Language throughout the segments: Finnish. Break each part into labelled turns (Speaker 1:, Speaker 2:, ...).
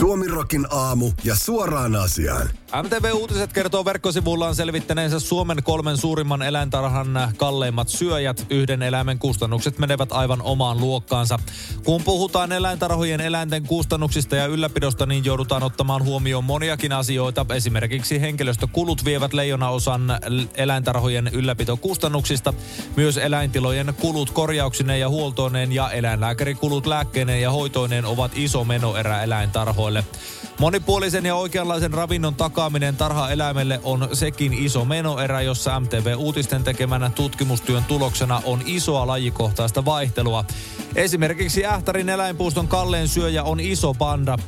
Speaker 1: Suomirokin aamu ja suoraan asiaan.
Speaker 2: MTV Uutiset kertoo verkkosivullaan selvittäneensä Suomen kolmen suurimman eläintarhan kalleimmat syöjät. Yhden eläimen kustannukset menevät aivan omaan luokkaansa. Kun puhutaan eläintarhojen eläinten kustannuksista ja ylläpidosta, niin joudutaan ottamaan huomioon moniakin asioita. Esimerkiksi henkilöstökulut vievät leijona osan eläintarhojen ylläpitokustannuksista. Myös eläintilojen kulut korjauksineen ja huoltoineen ja eläinlääkärikulut lääkkeineen ja hoitoineen ovat iso menoerä eläintarhoille. Monipuolisen ja oikeanlaisen ravinnon takaaminen tarhaeläimelle on sekin iso menoerä, jossa MTV Uutisten tekemänä tutkimustyön tuloksena on isoa lajikohtaista vaihtelua. Esimerkiksi Ähtärin eläinpuuston kalleen syöjä on iso panda.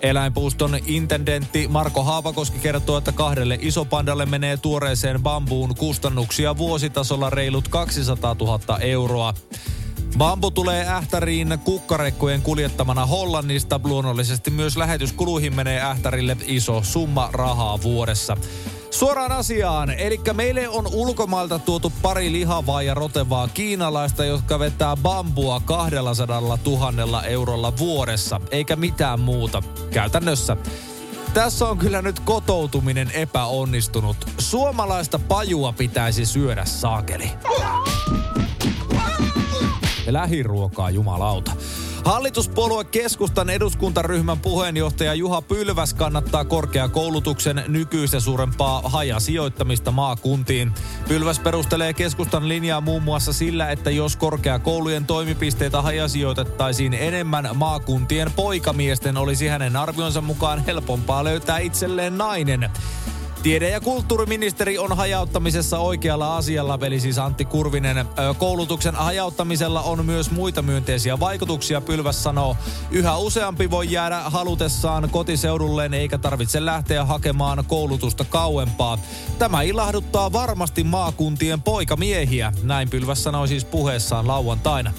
Speaker 2: Eläinpuuston intendentti Marko Haavakoski kertoo, että kahdelle isopandalle menee tuoreeseen bambuun kustannuksia vuositasolla reilut 200 000 euroa. Bambu tulee Ähtäriin kukkarekkojen kuljettamana Hollannista. Luonnollisesti myös lähetyskuluihin menee Ähtärille iso summa rahaa vuodessa. Suoraan asiaan, eli meille on ulkomailta tuotu pari lihavaa ja rotevaa kiinalaista, jotka vetää bambua 200 000 eurolla vuodessa, eikä mitään muuta käytännössä. Tässä on kyllä nyt kotoutuminen epäonnistunut. Suomalaista pajua pitäisi syödä saakeli lähiruokaa jumalauta. Hallituspuolue Keskustan eduskuntaryhmän puheenjohtaja Juha Pylväs kannattaa korkeakoulutuksen nykyistä suurempaa hajasijoittamista maakuntiin. Pylväs perustelee keskustan linjaa muun muassa sillä, että jos korkeakoulujen toimipisteitä hajasijoitettaisiin enemmän maakuntien poikamiesten, olisi hänen arvionsa mukaan helpompaa löytää itselleen nainen. Tiede- ja kulttuuriministeri on hajauttamisessa oikealla asialla, eli siis Antti Kurvinen. Koulutuksen hajauttamisella on myös muita myönteisiä vaikutuksia, Pylväs sanoo. Yhä useampi voi jäädä halutessaan kotiseudulleen eikä tarvitse lähteä hakemaan koulutusta kauempaa. Tämä ilahduttaa varmasti maakuntien poikamiehiä, näin Pylväs sanoi siis puheessaan lauantaina.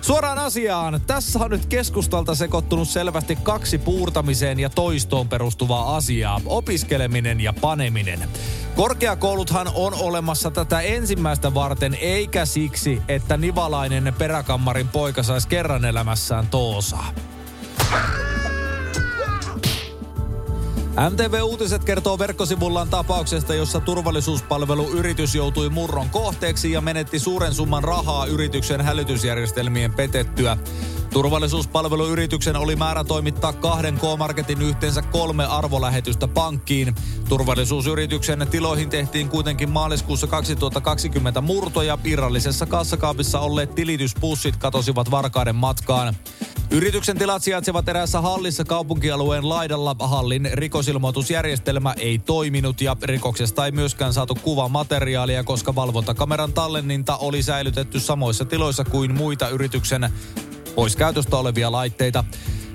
Speaker 2: Suoraan asiaan. Tässä on nyt keskustalta sekoittunut selvästi kaksi puurtamiseen ja toistoon perustuvaa asiaa. Opiskeleminen ja paneminen. Korkeakouluthan on olemassa tätä ensimmäistä varten, eikä siksi, että nivalainen peräkammarin poika saisi kerran elämässään toosaa. MTV Uutiset kertoo verkkosivullaan tapauksesta, jossa turvallisuuspalveluyritys joutui murron kohteeksi ja menetti suuren summan rahaa yrityksen hälytysjärjestelmien petettyä. Turvallisuuspalveluyrityksen oli määrä toimittaa kahden K-Marketin yhteensä kolme arvolähetystä pankkiin. Turvallisuusyrityksen tiloihin tehtiin kuitenkin maaliskuussa 2020 murtoja. Irrallisessa kassakaapissa olleet tilityspussit katosivat varkaiden matkaan. Yrityksen tilat sijaitsevat eräässä hallissa kaupunkialueen laidalla. Hallin rikosilmoitusjärjestelmä ei toiminut ja rikoksesta ei myöskään saatu kuvamateriaalia, koska valvontakameran tallenninta oli säilytetty samoissa tiloissa kuin muita yrityksen pois käytöstä olevia laitteita.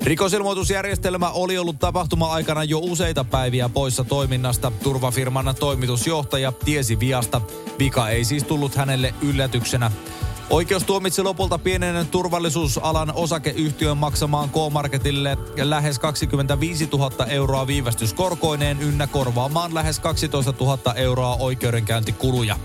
Speaker 2: Rikosilmoitusjärjestelmä oli ollut tapahtuma-aikana jo useita päiviä poissa toiminnasta. Turvafirman toimitusjohtaja tiesi viasta. Vika ei siis tullut hänelle yllätyksenä. Oikeus tuomitsi lopulta pienen turvallisuusalan osakeyhtiön maksamaan K-Marketille lähes 25 000 euroa viivästyskorkoineen ynnä korvaamaan lähes 12 000 euroa oikeudenkäyntikuluja.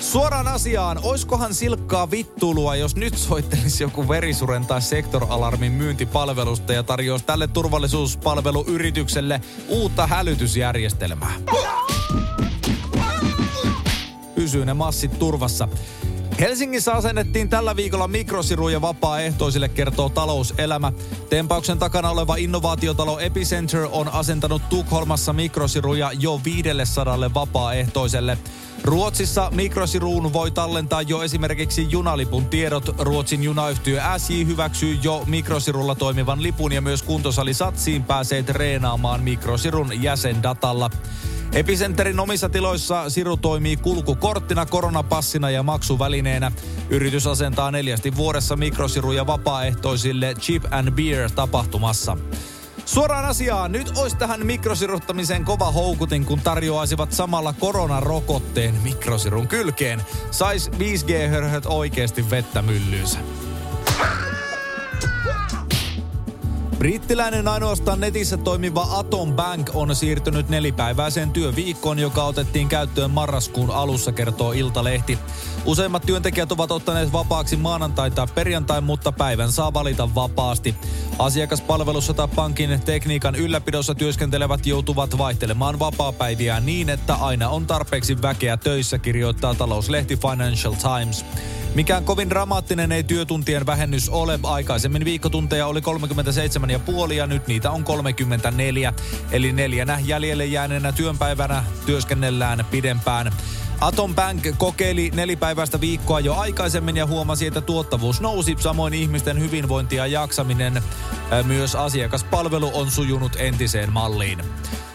Speaker 2: Suoraan asiaan, oiskohan silkkaa vittulua, jos nyt soittelisi joku verisuren tai sektoralarmin myyntipalvelusta ja tarjoaisi tälle turvallisuuspalveluyritykselle uutta hälytysjärjestelmää. Pysyy ne massit turvassa. Helsingissä asennettiin tällä viikolla mikrosiruja vapaaehtoisille, kertoo talouselämä. Tempauksen takana oleva innovaatiotalo Epicenter on asentanut Tukholmassa mikrosiruja jo 500 vapaaehtoiselle. Ruotsissa mikrosiruun voi tallentaa jo esimerkiksi junalipun tiedot. Ruotsin junayhtiö SJ hyväksyy jo mikrosirulla toimivan lipun ja myös kuntosali Satsiin pääsee treenaamaan mikrosirun jäsendatalla. Epicenterin omissa tiloissa Siru toimii kulkukorttina, koronapassina ja maksuvälineenä. Yritys asentaa neljästi vuodessa mikrosiruja vapaaehtoisille Chip and Beer tapahtumassa. Suoraan asiaan, nyt olisi tähän mikrosiruttamiseen kova houkutin, kun tarjoaisivat samalla koronarokotteen mikrosirun kylkeen. Sais 5G-hörhöt oikeasti vettä myllyynsä. Brittiläinen ainoastaan netissä toimiva Atom Bank on siirtynyt nelipäiväiseen työviikkoon, joka otettiin käyttöön marraskuun alussa, kertoo Iltalehti. Useimmat työntekijät ovat ottaneet vapaaksi maanantai tai perjantai, mutta päivän saa valita vapaasti. Asiakaspalvelussa tai pankin tekniikan ylläpidossa työskentelevät joutuvat vaihtelemaan vapaapäiviään niin, että aina on tarpeeksi väkeä töissä, kirjoittaa talouslehti Financial Times. Mikään kovin dramaattinen ei työtuntien vähennys ole. Aikaisemmin viikkotunteja oli 37,5 ja nyt niitä on 34. Eli neljänä jäljelle jääneenä työnpäivänä työskennellään pidempään. Atom Bank kokeili nelipäiväistä viikkoa jo aikaisemmin ja huomasi, että tuottavuus nousi. Samoin ihmisten hyvinvointi ja jaksaminen. Myös asiakaspalvelu on sujunut entiseen malliin.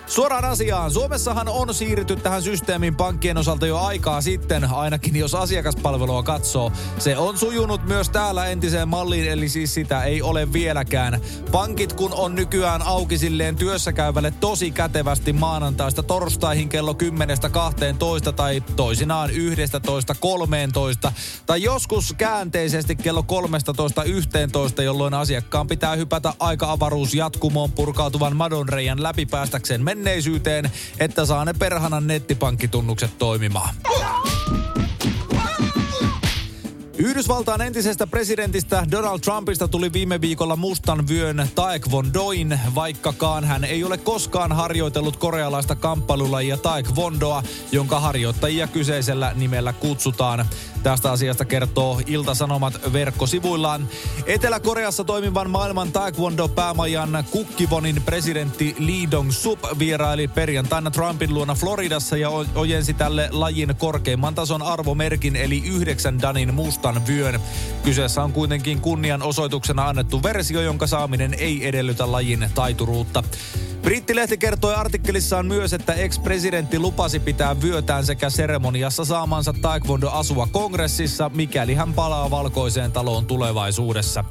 Speaker 2: Suoraan asiaan. Suomessahan on siirrytty tähän systeemin pankkien osalta jo aikaa sitten, ainakin jos asiakaspalvelua katsoo. Se on sujunut myös täällä entiseen malliin, eli siis sitä ei ole vieläkään. Pankit kun on nykyään auki silleen työssä käyvälle tosi kätevästi maanantaista torstaihin kello 10-12 tai toisinaan 11-13 tai joskus käänteisesti kello 13-11, jolloin asiakkaan pitää hypätä aika-avaruus jatkumoon purkautuvan madonreijan läpi päästäkseen menneisyyteen, että saa ne perhanan nettipankkitunnukset toimimaan. Yhdysvaltain entisestä presidentistä Donald Trumpista tuli viime viikolla mustan vyön taekwondoin, vaikkakaan hän ei ole koskaan harjoitellut korealaista kamppailulajia taekwondoa, jonka harjoittajia kyseisellä nimellä kutsutaan. Tästä asiasta kertoo Ilta-Sanomat verkkosivuillaan. Etelä-Koreassa toimivan maailman taekwondo-päämajan Kukkivonin presidentti Lee Dong-sup vieraili perjantaina Trumpin luona Floridassa ja ojensi tälle lajin korkeimman tason arvomerkin eli yhdeksän danin mustan vyön. Kyseessä on kuitenkin kunnianosoituksena annettu versio, jonka saaminen ei edellytä lajin taituruutta. Brittilehti kertoi artikkelissaan myös, että ex-presidentti lupasi pitää vyötään sekä seremoniassa saamansa taekwondo-asua kongressissa, mikäli hän palaa valkoiseen taloon tulevaisuudessa.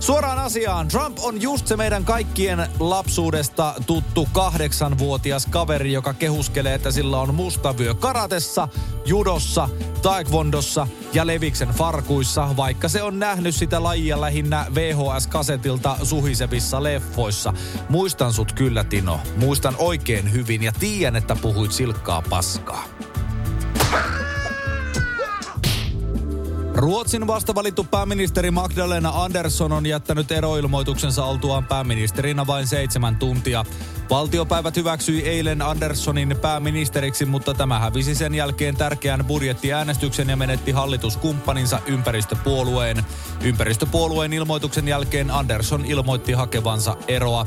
Speaker 2: Suoraan asiaan. Trump on just se meidän kaikkien lapsuudesta tuttu kahdeksanvuotias kaveri, joka kehuskelee, että sillä on mustavyö karatessa, judossa, taekwondossa ja leviksen farkuissa, vaikka se on nähnyt sitä lajia lähinnä VHS-kasetilta suhisevissa leffoissa. Muistan sut kyllä, Tino. Muistan oikein hyvin ja tiedän, että puhuit silkkaa paskaa. Ruotsin vastavalittu pääministeri Magdalena Andersson on jättänyt eroilmoituksensa oltuaan pääministerinä vain seitsemän tuntia. Valtiopäivät hyväksyi eilen Anderssonin pääministeriksi, mutta tämä hävisi sen jälkeen tärkeän budjettiäänestyksen ja menetti hallituskumppaninsa ympäristöpuolueen. Ympäristöpuolueen ilmoituksen jälkeen Andersson ilmoitti hakevansa eroa.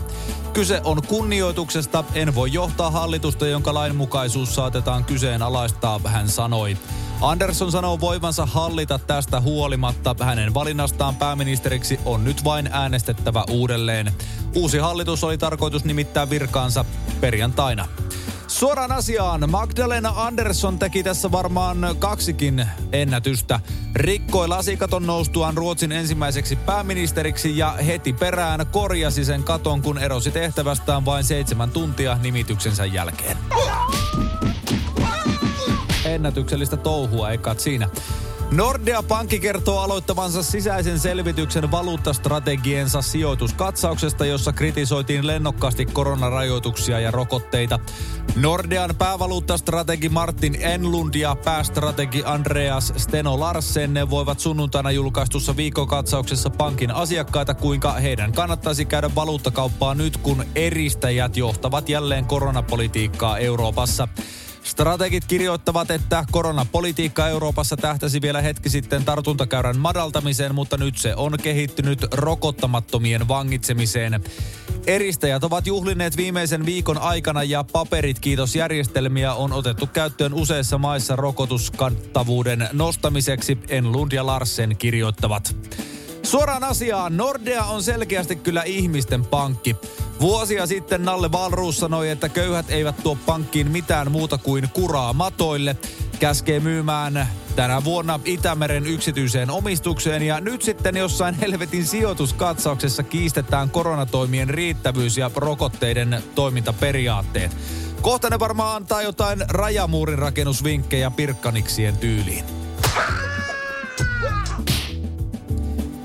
Speaker 2: Kyse on kunnioituksesta. En voi johtaa hallitusta, jonka lainmukaisuus saatetaan kyseenalaistaa, hän sanoi. Andersson sanoo voivansa hallita tästä huolimatta. Hänen valinnastaan pääministeriksi on nyt vain äänestettävä uudelleen. Uusi hallitus oli tarkoitus nimittää virkaansa perjantaina. Suoraan asiaan. Magdalena Andersson teki tässä varmaan kaksikin ennätystä. Rikkoi lasikaton noustuaan Ruotsin ensimmäiseksi pääministeriksi ja heti perään korjasi sen katon, kun erosi tehtävästään vain seitsemän tuntia nimityksensä jälkeen ennätyksellistä touhua, eikä siinä. Nordea Pankki kertoo aloittavansa sisäisen selvityksen valuuttastrategiensa sijoituskatsauksesta, jossa kritisoitiin lennokkaasti koronarajoituksia ja rokotteita. Nordean päävaluuttastrategi Martin Enlund ja päästrategi Andreas Steno Larsen voivat sunnuntaina julkaistussa viikkokatsauksessa pankin asiakkaita, kuinka heidän kannattaisi käydä valuuttakauppaa nyt, kun eristäjät johtavat jälleen koronapolitiikkaa Euroopassa. Strategit kirjoittavat, että koronapolitiikka Euroopassa tähtäsi vielä hetki sitten tartuntakäyrän madaltamiseen, mutta nyt se on kehittynyt rokottamattomien vangitsemiseen. Eristäjät ovat juhlineet viimeisen viikon aikana ja paperit kiitos järjestelmiä on otettu käyttöön useissa maissa rokotuskattavuuden nostamiseksi, Enlund ja Larsen kirjoittavat. Suoraan asiaan, Nordea on selkeästi kyllä ihmisten pankki. Vuosia sitten Nalle Valruus sanoi, että köyhät eivät tuo pankkiin mitään muuta kuin kuraa matoille. Käskee myymään tänä vuonna Itämeren yksityiseen omistukseen ja nyt sitten jossain helvetin sijoituskatsauksessa kiistetään koronatoimien riittävyys ja rokotteiden toimintaperiaatteet. Kohta ne varmaan antaa jotain rajamuurin rakennusvinkkejä pirkkaniksien tyyliin.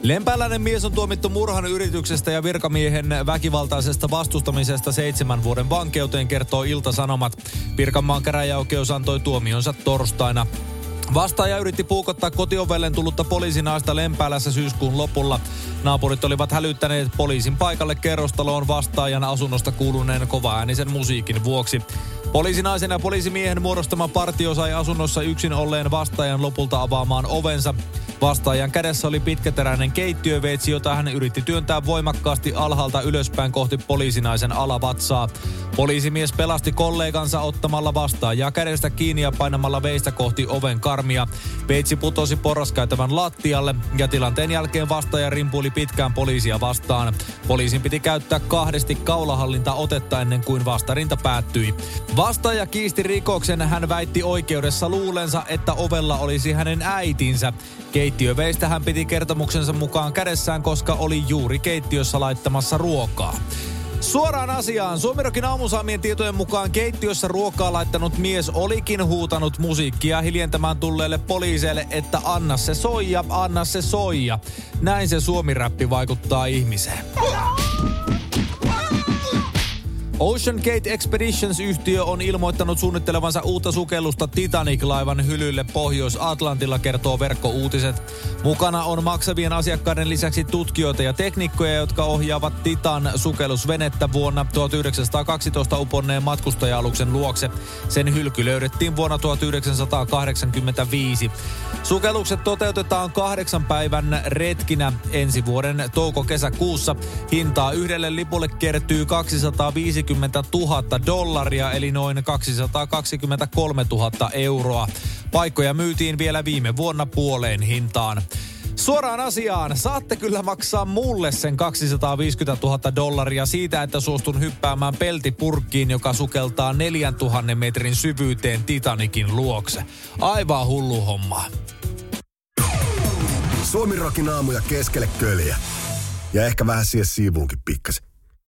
Speaker 2: Lempäläinen mies on tuomittu murhan yrityksestä ja virkamiehen väkivaltaisesta vastustamisesta seitsemän vuoden vankeuteen, kertoo Ilta-Sanomat. Pirkanmaan käräjäoikeus antoi tuomionsa torstaina. Vastaaja yritti puukottaa kotiovellen tullutta poliisinaista Lempäälässä syyskuun lopulla. Naapurit olivat hälyttäneet poliisin paikalle kerrostaloon vastaajan asunnosta kuuluneen kovaäänisen musiikin vuoksi. Poliisinaisen ja poliisimiehen muodostama partio sai asunnossa yksin olleen vastaajan lopulta avaamaan ovensa. Vastaajan kädessä oli pitkäteräinen keittiöveitsi, jota hän yritti työntää voimakkaasti alhaalta ylöspäin kohti poliisinaisen alavatsaa. Poliisimies pelasti kollegansa ottamalla vastaajaa kädestä kiinni ja painamalla veistä kohti oven karmia. Veitsi putosi porraskäytävän lattialle ja tilanteen jälkeen vastaaja rimpuili pitkään poliisia vastaan. Poliisin piti käyttää kahdesti kaulahallinta otetta ennen kuin vastarinta päättyi. Vastaaja kiisti rikoksen. Hän väitti oikeudessa luulensa, että ovella olisi hänen äitinsä. Keittiöveistä hän piti kertomuksensa mukaan kädessään, koska oli juuri keittiössä laittamassa ruokaa. Suoraan asiaan. Suomirokin aamusaamien tietojen mukaan keittiössä ruokaa laittanut mies olikin huutanut musiikkia hiljentämään tulleille poliiseille, että anna se soija, anna se soija. Näin se suomiräppi vaikuttaa ihmiseen. Ocean Gate Expeditions-yhtiö on ilmoittanut suunnittelevansa uutta sukellusta Titanic-laivan hylylle Pohjois-Atlantilla, kertoo verkkouutiset. Mukana on maksavien asiakkaiden lisäksi tutkijoita ja teknikkoja, jotka ohjaavat Titan sukellusvenettä vuonna 1912 uponneen matkustaja-aluksen luokse. Sen hylky löydettiin vuonna 1985. Sukellukset toteutetaan kahdeksan päivän retkinä ensi vuoden touko-kesäkuussa. Hintaa yhdelle lipulle kertyy 250 20 000 dollaria, eli noin 223 000 euroa. Paikkoja myytiin vielä viime vuonna puoleen hintaan. Suoraan asiaan, saatte kyllä maksaa mulle sen 250 000 dollaria siitä, että suostun hyppäämään peltipurkkiin, joka sukeltaa 4000 metrin syvyyteen Titanikin luokse. Aivan hullu homma.
Speaker 1: Suomi rokin aamuja keskelle köljä. Ja ehkä vähän siihen siivuunkin pikkasen.